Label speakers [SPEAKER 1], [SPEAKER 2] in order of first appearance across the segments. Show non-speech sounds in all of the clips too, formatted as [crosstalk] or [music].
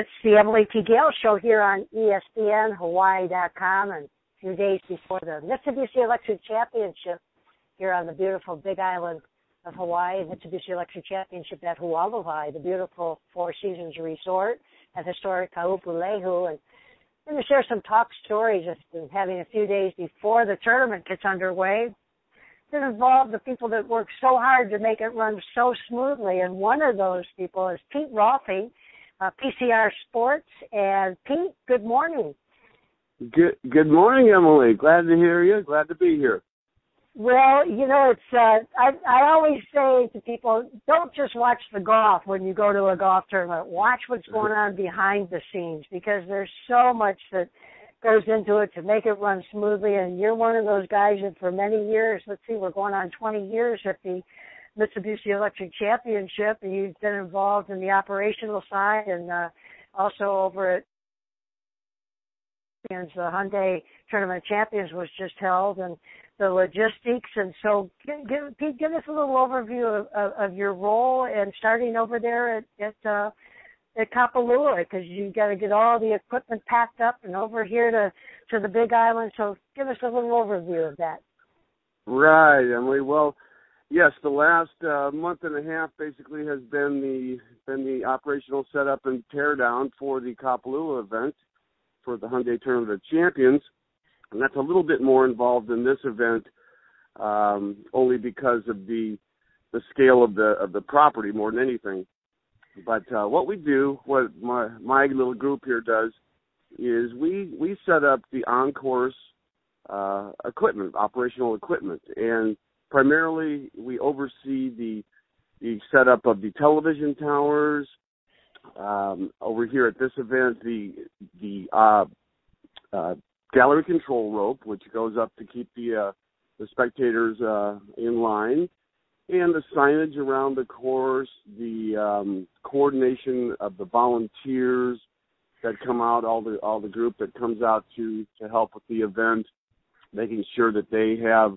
[SPEAKER 1] It's the Emily T. Gale Show here on ESPN Hawaii.com and a few days before the Mitsubishi Electric Championship here on the beautiful Big Island of Hawaii, Mitsubishi Electric Championship at Hualalai, the beautiful Four Seasons Resort at historic Kaupulehu. And I'm going to share some talk stories just having a few days before the tournament gets underway that involve the people that work so hard to make it run so smoothly. And one of those people is Pete Rolfing, uh, PCR Sports. And Pete, good morning.
[SPEAKER 2] Good Good morning, Emily. Glad to hear you. Glad to be here.
[SPEAKER 1] Well, you know, it's uh I I always say to people, don't just watch the golf when you go to a golf tournament. Watch what's [laughs] going on behind the scenes because there's so much that goes into it to make it run smoothly and you're one of those guys that for many years, let's see, we're going on 20 years at the Mitsubishi Electric Championship and you've been involved in the operational side and uh also over at the Hyundai Tournament Champions was just held and the logistics. And so, give, Pete, give us a little overview of, of, of your role and starting over there at at, uh, at Kapalua because you've got to get all the equipment packed up and over here to to the Big Island. So, give us a little overview of that.
[SPEAKER 2] Right, and we Well, yes, the last uh, month and a half basically has been the been the operational setup and teardown for the Kapalua event for the Hyundai Tournament of Champions and that's a little bit more involved in this event, um, only because of the the scale of the of the property more than anything. But uh, what we do, what my my little group here does, is we we set up the on course uh, equipment, operational equipment, and primarily we oversee the the setup of the television towers. Um, over here at this event, the the uh, uh, gallery control rope, which goes up to keep the uh, the spectators uh, in line, and the signage around the course, the um, coordination of the volunteers that come out, all the all the group that comes out to to help with the event, making sure that they have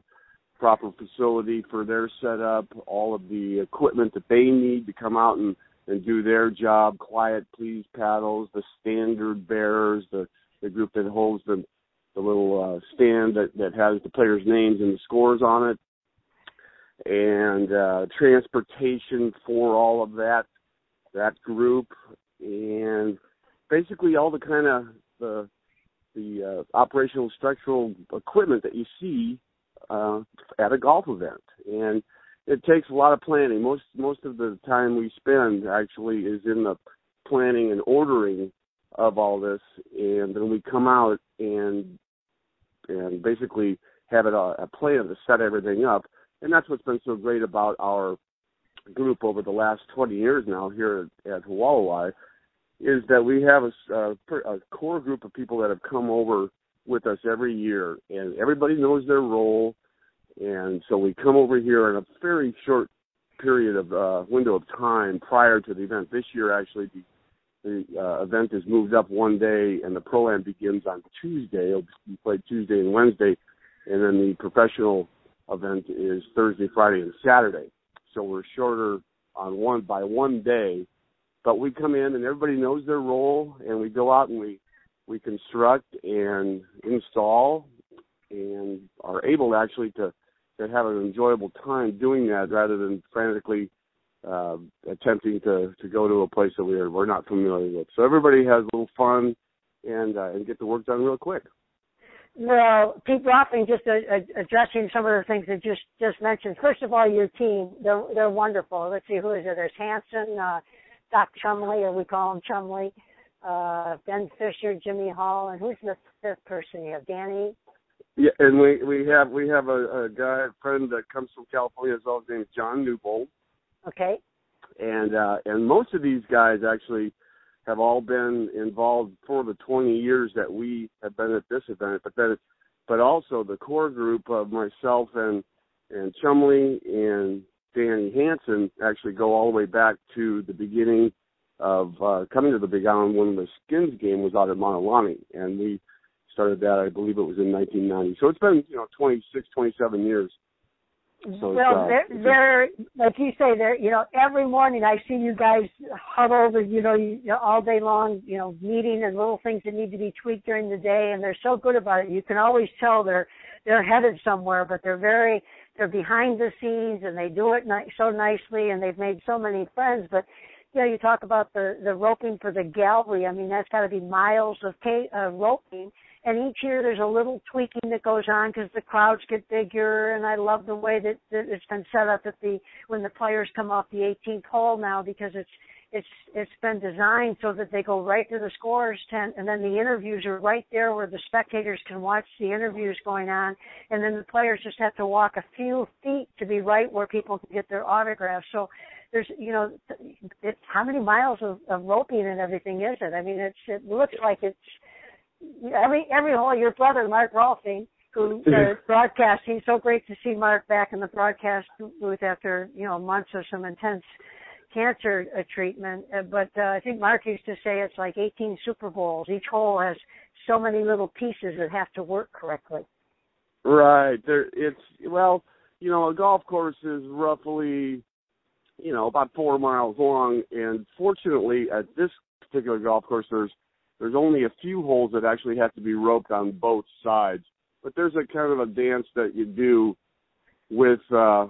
[SPEAKER 2] proper facility for their setup, all of the equipment that they need to come out and and do their job, quiet please paddles, the standard bearers, the the group that holds the the little uh, stand that that has the players' names and the scores on it, and uh, transportation for all of that that group, and basically all the kind of the the uh, operational structural equipment that you see uh, at a golf event, and it takes a lot of planning. Most most of the time we spend actually is in the planning and ordering of all this, and then we come out and and basically have it a, a plan to set everything up. And that's what's been so great about our group over the last 20 years now here at, at Hualalai is that we have a, a, a core group of people that have come over with us every year, and everybody knows their role. And so we come over here in a very short period of uh, window of time prior to the event. This year, actually, the the uh, event is moved up one day, and the pro am begins on Tuesday. It'll be played Tuesday and Wednesday, and then the professional event is Thursday, Friday, and Saturday. So we're shorter on one by one day, but we come in and everybody knows their role, and we go out and we we construct and install, and are able actually to to have an enjoyable time doing that rather than frantically uh, attempting to to go to a place that we're we're not familiar with. So everybody has a little fun and uh, and get the work done real quick.
[SPEAKER 1] Well, Pete Rolfing, just uh, addressing some of the things that just just mentioned. First of all, your team they're they're wonderful. Let's see who is it. There's Hanson, uh, Doc Chumley, or we call him Chumley, uh, Ben Fisher, Jimmy Hall, and who's the fifth person? You have Danny.
[SPEAKER 2] Yeah, and we we have we have a, a guy, a friend that comes from California as well. His name is John Newbold
[SPEAKER 1] Okay.
[SPEAKER 2] And uh, and most of these guys actually have all been involved for the 20 years that we have been at this event. But then, but also the core group of myself and and Chumley and Danny Hanson actually go all the way back to the beginning of uh, coming to the Big Island when the Skins game was out at Mauna and we started that. I believe it was in 1990. So it's been you know 26, 27 years So
[SPEAKER 1] well,
[SPEAKER 2] uh,
[SPEAKER 1] they're, they're like you say, they're you know every morning I see you guys huddled and you know you, you know, all day long, you know, meeting and little things that need to be tweaked during the day, and they're so good about it. You can always tell they're they're headed somewhere, but they're very they're behind the scenes and they do it ni- so nicely, and they've made so many friends. But know, you talk about the the roping for the gallery. I mean, that's got to be miles of ca- uh, roping. And each year there's a little tweaking that goes on because the crowds get bigger. And I love the way that, that it's been set up that the when the players come off the 18th hole now because it's it's it's been designed so that they go right to the scorers tent and then the interviews are right there where the spectators can watch the interviews going on. And then the players just have to walk a few feet to be right where people can get their autographs. So there's you know it's how many miles of, of roping and everything is it? I mean it's it looks like it's every every hole your brother Mark Rolfing who uh, broadcasting so great to see Mark back in the broadcast booth after you know months of some intense cancer uh, treatment. Uh, but uh, I think Mark used to say it's like 18 Super Bowls. Each hole has so many little pieces that have to work correctly.
[SPEAKER 2] Right. There it's well you know a golf course is roughly you know about 4 miles long and fortunately at this particular golf course there's there's only a few holes that actually have to be roped on both sides. But there's a kind of a dance that you do with uh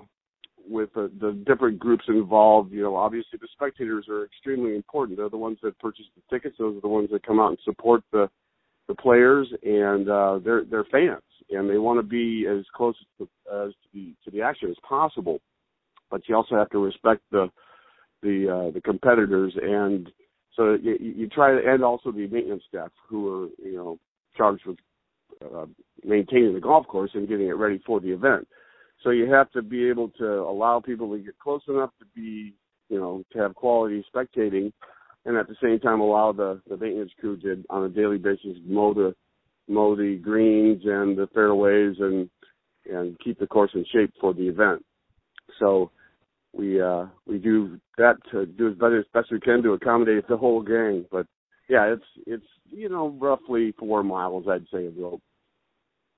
[SPEAKER 2] with uh, the different groups involved. You know, obviously the spectators are extremely important. They're the ones that purchase the tickets. Those are the ones that come out and support the the players, and uh, they're they're fans, and they want to be as close to, as to the to the action as possible. But you also have to respect the the uh, the competitors and so you, you try to, and also the maintenance staff who are, you know, charged with uh, maintaining the golf course and getting it ready for the event. So you have to be able to allow people to get close enough to be, you know, to have quality spectating, and at the same time allow the the maintenance crew to, on a daily basis, mow the mow the greens and the fairways and and keep the course in shape for the event. So we uh we do that to do as best as best we can to accommodate the whole gang. But yeah, it's it's you know roughly four miles I'd say of rope.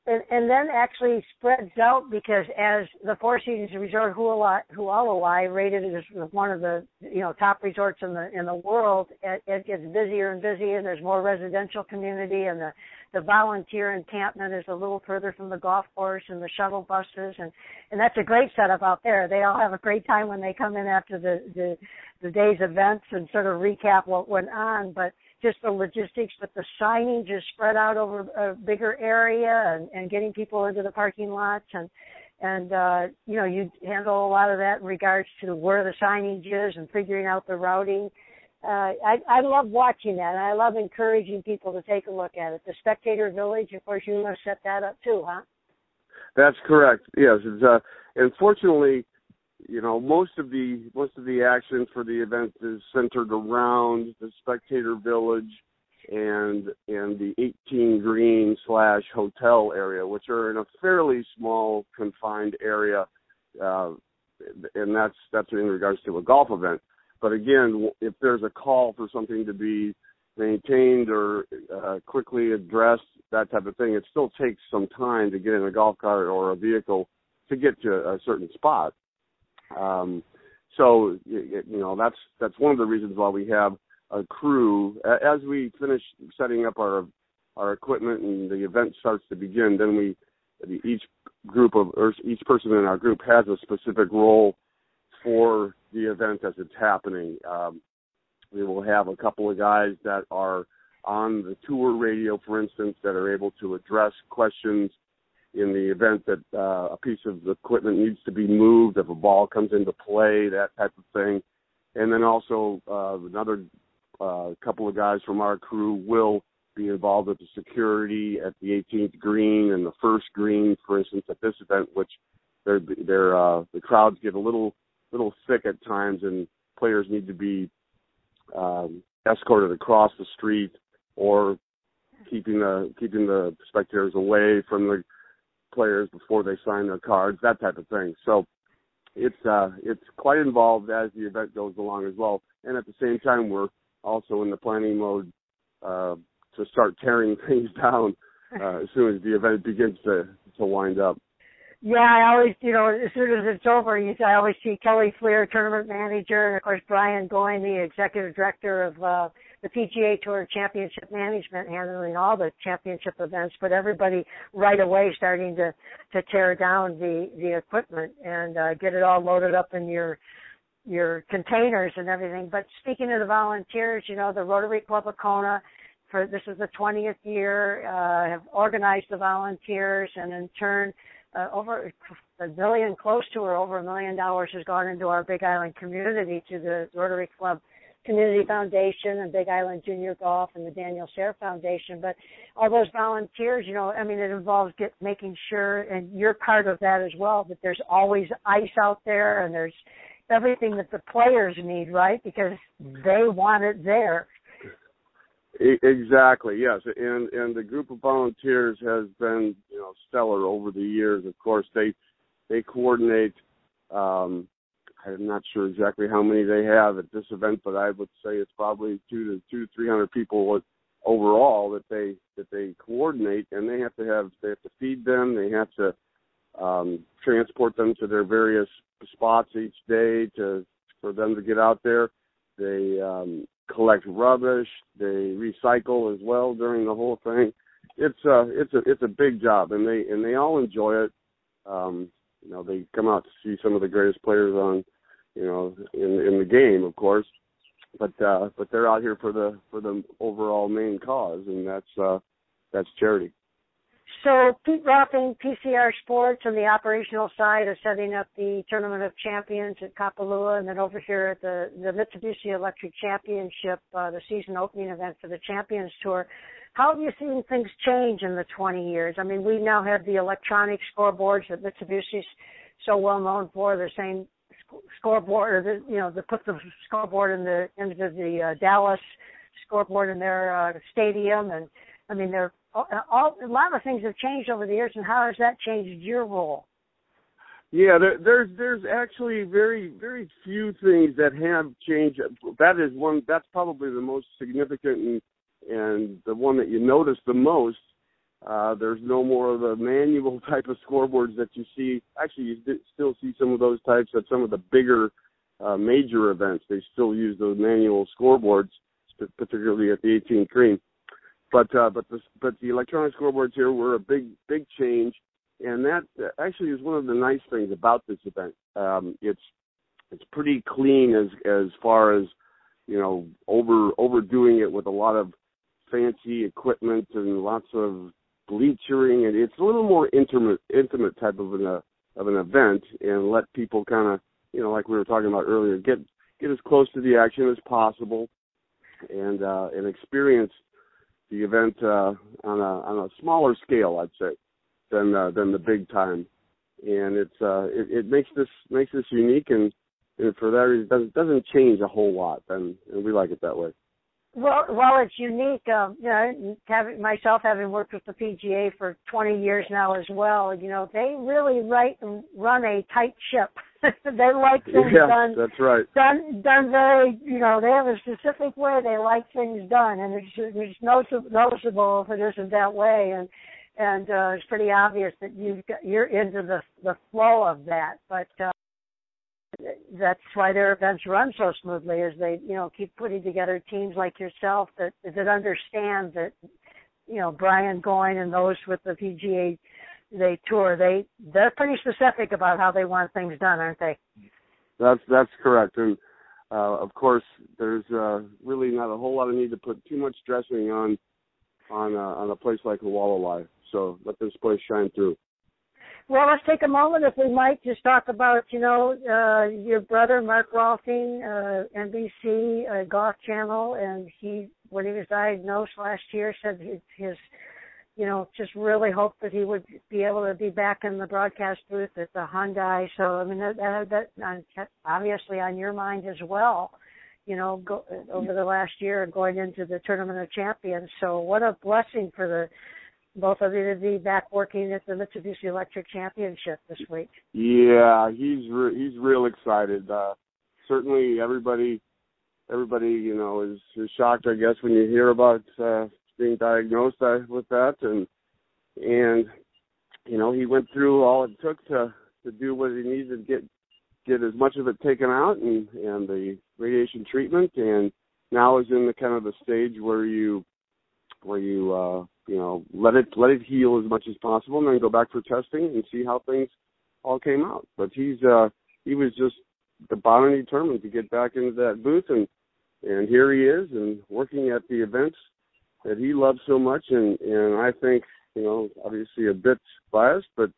[SPEAKER 1] And, and then actually spreads out because as the Four Seasons Resort Hualalai rated as one of the you know top resorts in the in the world, it, it gets busier and busier. And there's more residential community, and the the volunteer encampment is a little further from the golf course and the shuttle buses and and that's a great setup out there. They all have a great time when they come in after the the the day's events and sort of recap what went on but just the logistics but the signage is spread out over a bigger area and and getting people into the parking lots and and uh you know you handle a lot of that in regards to where the signage is and figuring out the routing uh, I, I love watching that. And I love encouraging people to take a look at it. The Spectator Village, of course, you must set that up too, huh?
[SPEAKER 2] That's correct. Yes, it's, uh, and fortunately, you know, most of the most of the action for the event is centered around the Spectator Village and and the 18 Green slash hotel area, which are in a fairly small confined area, uh, and that's that's in regards to a golf event. But again, if there's a call for something to be maintained or uh, quickly addressed, that type of thing, it still takes some time to get in a golf cart or a vehicle to get to a certain spot. Um, so you know that's that's one of the reasons why we have a crew. As we finish setting up our our equipment and the event starts to begin, then we each group of or each person in our group has a specific role for the event as it's happening. Um, we will have a couple of guys that are on the tour radio, for instance, that are able to address questions in the event that uh, a piece of equipment needs to be moved, if a ball comes into play, that type of thing. And then also uh, another uh, couple of guys from our crew will be involved with the security at the 18th green and the first green, for instance, at this event, which they're, they're, uh, the crowds get a little little thick at times, and players need to be um, escorted across the street or keeping the keeping the spectators away from the players before they sign their cards, that type of thing. So it's uh, it's quite involved as the event goes along as well. And at the same time, we're also in the planning mode uh, to start tearing [laughs] things down uh, as soon as the event begins to to wind up
[SPEAKER 1] Yeah, I always, you know, as soon as it's over, you, I always see Kelly Fleer, tournament manager, and of course Brian Goyne, the executive director of uh, the PGA Tour Championship Management, handling all the championship events. But everybody right away starting to to tear down the the equipment and uh, get it all loaded up in your your containers and everything. But speaking of the volunteers, you know, the Rotary Club of Kona for this is the 20th year uh, have organized the volunteers and in turn uh, over a million, close to or over a million dollars has gone into our Big Island community to the Rotary Club Community Foundation and Big Island Junior Golf and the Daniel Sayre Foundation. But all those volunteers, you know, I mean, it involves get, making sure, and you're part of that as well, that there's always ice out there and there's everything that the players need, right? Because they want it there.
[SPEAKER 2] Exactly. Yes, and and the group of volunteers has been you know stellar over the years. Of course, they they coordinate. Um, I'm not sure exactly how many they have at this event, but I would say it's probably two to two three hundred people overall that they that they coordinate, and they have to have they have to feed them. They have to um, transport them to their various spots each day to for them to get out there. They um, collect rubbish. They recycle as well during the whole thing. It's a uh, it's a it's a big job, and they and they all enjoy it. Um, you know, they come out to see some of the greatest players on, you know, in in the game, of course. But uh, but they're out here for the for the overall main cause, and that's uh, that's charity.
[SPEAKER 1] So Pete Rolfing, PCR Sports, on the operational side of setting up the Tournament of Champions at Kapalua, and then over here at the the Mitsubishi Electric Championship, uh, the season opening event for the Champions Tour. How have you seen things change in the 20 years? I mean, we now have the electronic scoreboards that Mitsubishi's so well known for. The same scoreboard, or the, you know, they put the scoreboard in the into the uh, Dallas scoreboard in their uh, stadium, and I mean, they're all, a lot of things have changed over the years, and how has that changed your role?
[SPEAKER 2] Yeah, there, there's there's actually very very few things that have changed. That is one. That's probably the most significant and and the one that you notice the most. Uh, there's no more of the manual [laughs] type of scoreboards that you see. Actually, you still see some of those types at some of the bigger uh, major events. They still use those manual scoreboards, particularly at the 18th green. But uh, but the but the electronic scoreboards here were a big big change, and that actually is one of the nice things about this event. Um, it's it's pretty clean as as far as you know over overdoing it with a lot of fancy equipment and lots of bleachering and it's a little more intimate intimate type of an uh, of an event and let people kind of you know like we were talking about earlier get get as close to the action as possible and uh and experience the event uh, on a on a smaller scale, I'd say, than uh, than the big time, and it's uh, it, it makes this makes this unique, and, and for that reason, doesn't, doesn't change a whole lot, and, and we like it that way.
[SPEAKER 1] Well, while it's unique, um, you know, having myself having worked with the PGA for 20 years now as well, you know, they really write and run a tight ship. [laughs] they like things
[SPEAKER 2] yeah,
[SPEAKER 1] done.
[SPEAKER 2] That's right.
[SPEAKER 1] Done, done very, you know, they have a specific way they like things done, and it's it's noticeable if it isn't that way, and and uh, it's pretty obvious that you you're into the the flow of that, but. Uh, that's why their events run so smoothly is they you know keep putting together teams like yourself that that understand that you know Brian Goyne and those with the PGA they tour they they're pretty specific about how they want things done aren't they?
[SPEAKER 2] That's that's correct. And uh of course there's uh really not a whole lot of need to put too much dressing on on uh, on a place like Hualalai so let this place shine through.
[SPEAKER 1] Well, let's take a moment, if we might, just talk about, you know, uh, your brother, Mark Rolfing, uh, NBC uh, Golf Channel, and he, when he was diagnosed last year, said his, his, you know, just really hoped that he would be able to be back in the broadcast booth at the Hyundai. So, I mean, that, that, that obviously on your mind as well, you know, go, over the last year and going into the Tournament of Champions. So, what a blessing for the both of you to be back working at the Mitsubishi Electric Championship this week.
[SPEAKER 2] Yeah, he's re- he's real excited. Uh, certainly, everybody everybody you know is, is shocked, I guess, when you hear about uh, being diagnosed uh, with that, and and you know, he went through all it took to to do what he needed to get get as much of it taken out and and the radiation treatment. And now is in the kind of the stage where you where you uh you know let it let it heal as much as possible and then go back for testing and see how things all came out. But he's uh he was just the bottom determined to get back into that booth and and here he is and working at the events that he loves so much and and I think you know obviously a bit biased but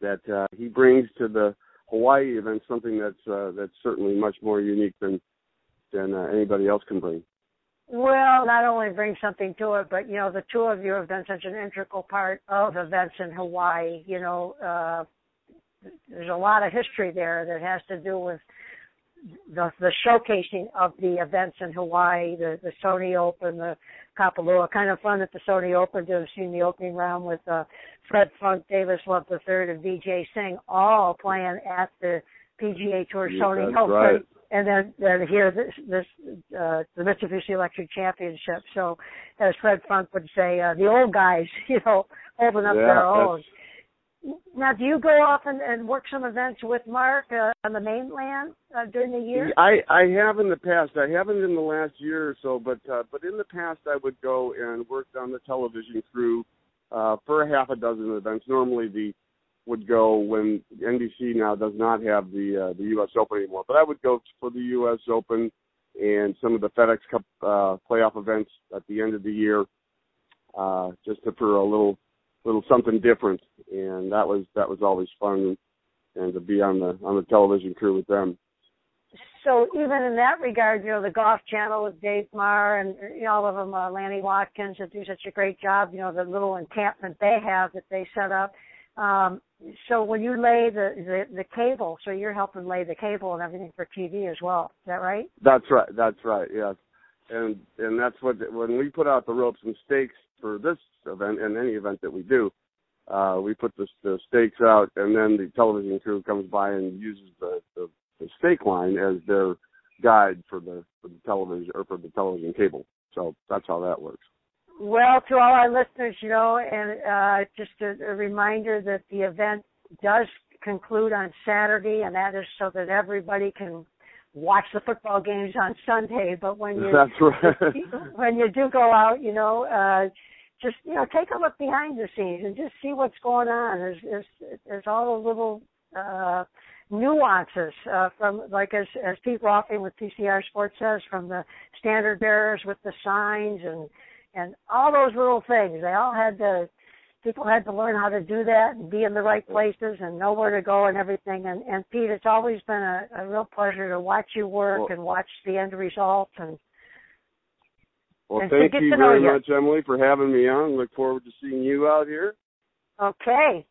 [SPEAKER 2] that uh he brings to the Hawaii event something that's uh that's certainly much more unique than than uh, anybody else can bring.
[SPEAKER 1] Well, not only bring something to it, but you know, the two of you have been such an integral part of events in Hawaii. You know, uh, there's a lot of history there that has to do with the the showcasing of the events in Hawaii, the the Sony Open, the Kapalua. Kind of fun at the Sony Open to have seen the opening round with uh, Fred Funk, Davis Love III, and Vijay Singh all playing at the PGA Tour
[SPEAKER 2] yeah,
[SPEAKER 1] Sony Open.
[SPEAKER 2] Right.
[SPEAKER 1] And then, then here, this, this uh, the Mitsubishi Electric Championship. So, as Fred Funk would say, uh, the old guys, [laughs] you know, holding up
[SPEAKER 2] yeah,
[SPEAKER 1] their own. Now, do you go off and, and work some events with Mark uh, on the mainland uh, during the year?
[SPEAKER 2] I I have in the past. I haven't in the last year or so, but uh, but in the past I would go and work on the television crew uh, for a half a dozen events. Normally the would go when NBC now does not have the uh, the U.S. Open anymore, but I would go for the U.S. Open and some of the FedEx Cup uh, playoff events at the end of the year, uh, just to, for a little little something different, and that was that was always fun, and to be on the on the television crew with them.
[SPEAKER 1] So even in that regard, you know, the Golf Channel with Dave Marr and you know, all of them, uh, Lanny Wadkins, that do such a great job. You know, the little encampment they have that they set up. Um, so when you lay the, the the cable, so you're helping lay the cable and everything for TV as well. Is that right?
[SPEAKER 2] That's right. That's right. Yes, and and that's what when we put out the ropes and stakes for this event and any event that we do, uh, we put the, the stakes out, and then the television crew comes by and uses the, the the stake line as their guide for the for the television or for the television cable. So that's how that works.
[SPEAKER 1] Well, to all our listeners, you know, and uh, just a, a reminder that the event does conclude on Saturday, and that is so that everybody can watch the football games on Sunday. But when you
[SPEAKER 2] that's right. [laughs]
[SPEAKER 1] when you do go out, you know, uh, just you know, take a look behind the scenes and just see what's going on. There's there's, there's all the little uh, nuances uh, from like as as Pete Rolfing with PCR Sports says, from the standard bearers with the signs and and all those little things. They all had to people had to learn how to do that and be in the right places and know where to go and everything. And and Pete, it's always been a, a real pleasure to watch you work
[SPEAKER 2] well,
[SPEAKER 1] and watch the end result and.
[SPEAKER 2] Well,
[SPEAKER 1] and
[SPEAKER 2] thank you very
[SPEAKER 1] you.
[SPEAKER 2] much, Emily, for having me on. Look forward to seeing you out here.
[SPEAKER 1] Okay.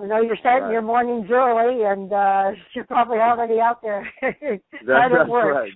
[SPEAKER 1] I know you're starting
[SPEAKER 2] right.
[SPEAKER 1] your mornings early, and uh, [laughs] you're probably already out there. [laughs]
[SPEAKER 2] that's, that's right.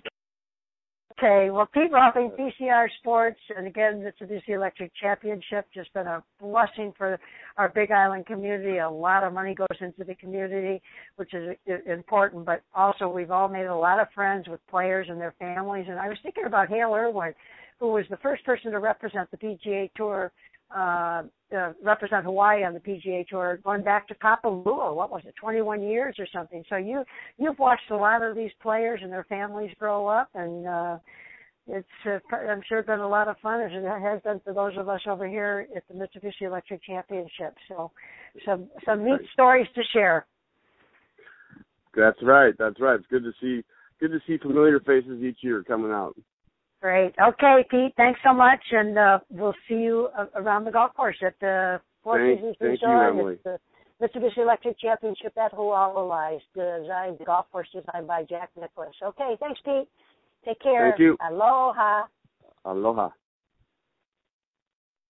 [SPEAKER 1] Okay, well, Pete Rolfing, PCR Sports, and again, this is the Electric Championship, just been a blessing for our Big Island community. A lot of money goes into the community, which is important, but also we've all made a lot of friends with players and their families. And I was thinking about Hale Irwin, who was the first person to represent the PGA Tour uh, uh, represent Hawaii on the PGA Tour going back to Kapalua. What was it, 21 years or something? So you you've watched a lot of these players and their families grow up, and uh, it's uh, I'm sure been a lot of fun as it has been for those of us over here at the Mitsubishi Electric Championship. So some some neat stories to share.
[SPEAKER 2] That's right. That's right. It's good to see good to see familiar faces each year coming out.
[SPEAKER 1] Great. Okay, Pete. Thanks so much, and uh, we'll see you uh, around the golf course at the Four
[SPEAKER 2] thank,
[SPEAKER 1] Seasons
[SPEAKER 2] thank
[SPEAKER 1] Resort.
[SPEAKER 2] You, Emily.
[SPEAKER 1] the Mitsubishi Electric Championship at Huala designed golf course designed by Jack Nicklaus. Okay, thanks, Pete. Take care.
[SPEAKER 2] Thank you.
[SPEAKER 1] Aloha.
[SPEAKER 2] Aloha.